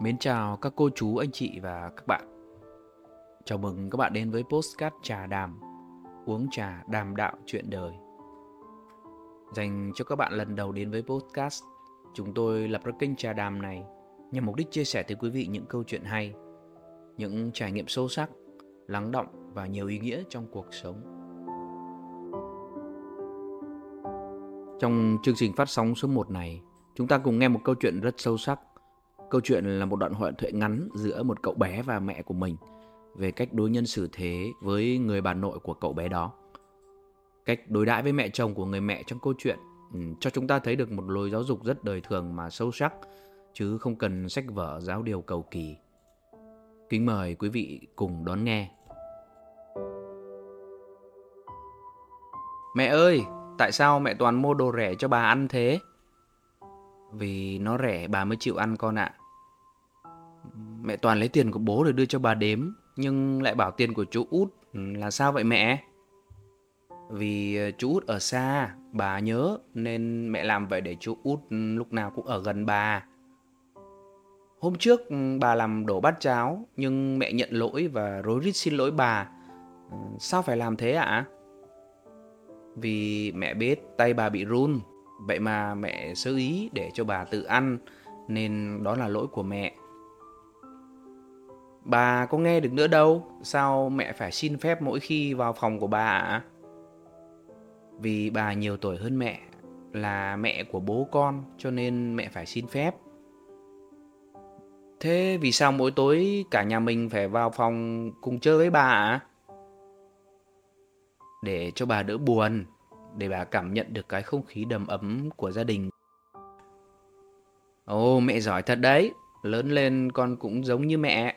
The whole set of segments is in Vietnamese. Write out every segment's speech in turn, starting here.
Mến chào các cô chú, anh chị và các bạn. Chào mừng các bạn đến với Postcard Trà Đàm, uống trà đàm đạo chuyện đời. Dành cho các bạn lần đầu đến với Postcard, chúng tôi lập ra kênh Trà Đàm này nhằm mục đích chia sẻ tới quý vị những câu chuyện hay, những trải nghiệm sâu sắc, lắng động và nhiều ý nghĩa trong cuộc sống. Trong chương trình phát sóng số 1 này, chúng ta cùng nghe một câu chuyện rất sâu sắc Câu chuyện là một đoạn hội thoại ngắn giữa một cậu bé và mẹ của mình về cách đối nhân xử thế với người bà nội của cậu bé đó. Cách đối đãi với mẹ chồng của người mẹ trong câu chuyện ừ, cho chúng ta thấy được một lối giáo dục rất đời thường mà sâu sắc chứ không cần sách vở giáo điều cầu kỳ. Kính mời quý vị cùng đón nghe. Mẹ ơi, tại sao mẹ toàn mua đồ rẻ cho bà ăn thế? Vì nó rẻ bà mới chịu ăn con ạ. Mẹ toàn lấy tiền của bố để đưa cho bà đếm, nhưng lại bảo tiền của chú út ừ, là sao vậy mẹ? Vì ờ, chú út ở xa, bà nhớ nên mẹ làm vậy để chú út ừ, lúc nào cũng ở gần bà. Hôm trước ừ, bà làm đổ bát cháo nhưng mẹ nhận lỗi và rối rít xin lỗi bà. Sao phải làm thế ạ? Vì mẹ biết tay bà bị run Vậy mà mẹ sơ ý để cho bà tự ăn Nên đó là lỗi của mẹ Bà có nghe được nữa đâu Sao mẹ phải xin phép mỗi khi vào phòng của bà ạ Vì bà nhiều tuổi hơn mẹ Là mẹ của bố con Cho nên mẹ phải xin phép Thế vì sao mỗi tối cả nhà mình phải vào phòng cùng chơi với bà ạ? Để cho bà đỡ buồn để bà cảm nhận được cái không khí đầm ấm của gia đình. Ồ, mẹ giỏi thật đấy, lớn lên con cũng giống như mẹ.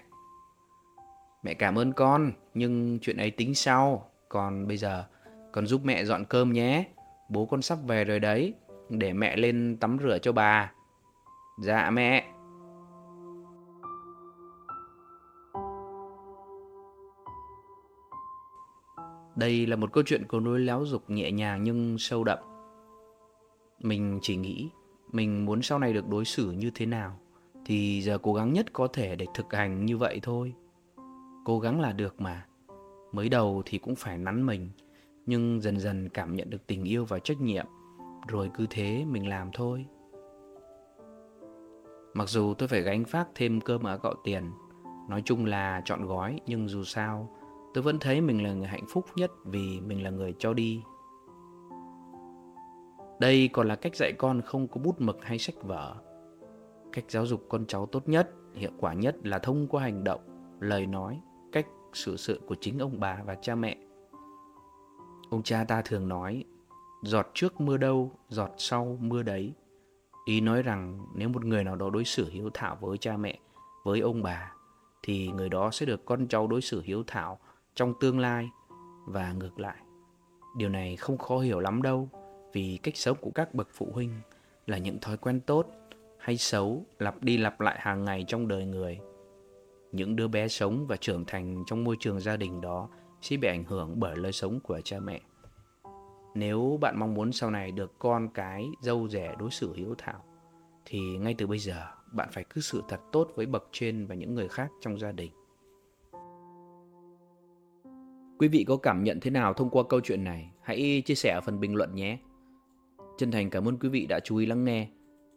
Mẹ cảm ơn con, nhưng chuyện ấy tính sau. Còn bây giờ, con giúp mẹ dọn cơm nhé. Bố con sắp về rồi đấy, để mẹ lên tắm rửa cho bà. Dạ mẹ. Đây là một câu chuyện có nối léo dục nhẹ nhàng nhưng sâu đậm. Mình chỉ nghĩ mình muốn sau này được đối xử như thế nào thì giờ cố gắng nhất có thể để thực hành như vậy thôi. Cố gắng là được mà. Mới đầu thì cũng phải nắn mình, nhưng dần dần cảm nhận được tình yêu và trách nhiệm, rồi cứ thế mình làm thôi. Mặc dù tôi phải gánh phát thêm cơm ở gạo tiền, nói chung là chọn gói nhưng dù sao tôi vẫn thấy mình là người hạnh phúc nhất vì mình là người cho đi đây còn là cách dạy con không có bút mực hay sách vở cách giáo dục con cháu tốt nhất hiệu quả nhất là thông qua hành động lời nói sự sự của chính ông bà và cha mẹ ông cha ta thường nói giọt trước mưa đâu giọt sau mưa đấy ý nói rằng nếu một người nào đó đối xử hiếu thảo với cha mẹ với ông bà thì người đó sẽ được con cháu đối xử hiếu thảo trong tương lai và ngược lại. Điều này không khó hiểu lắm đâu, vì cách sống của các bậc phụ huynh là những thói quen tốt hay xấu lặp đi lặp lại hàng ngày trong đời người. Những đứa bé sống và trưởng thành trong môi trường gia đình đó sẽ bị ảnh hưởng bởi lối sống của cha mẹ. Nếu bạn mong muốn sau này được con cái dâu rẻ đối xử hiếu thảo, thì ngay từ bây giờ bạn phải cư xử thật tốt với bậc trên và những người khác trong gia đình. Quý vị có cảm nhận thế nào thông qua câu chuyện này? Hãy chia sẻ ở phần bình luận nhé. Chân thành cảm ơn quý vị đã chú ý lắng nghe.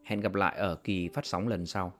Hẹn gặp lại ở kỳ phát sóng lần sau.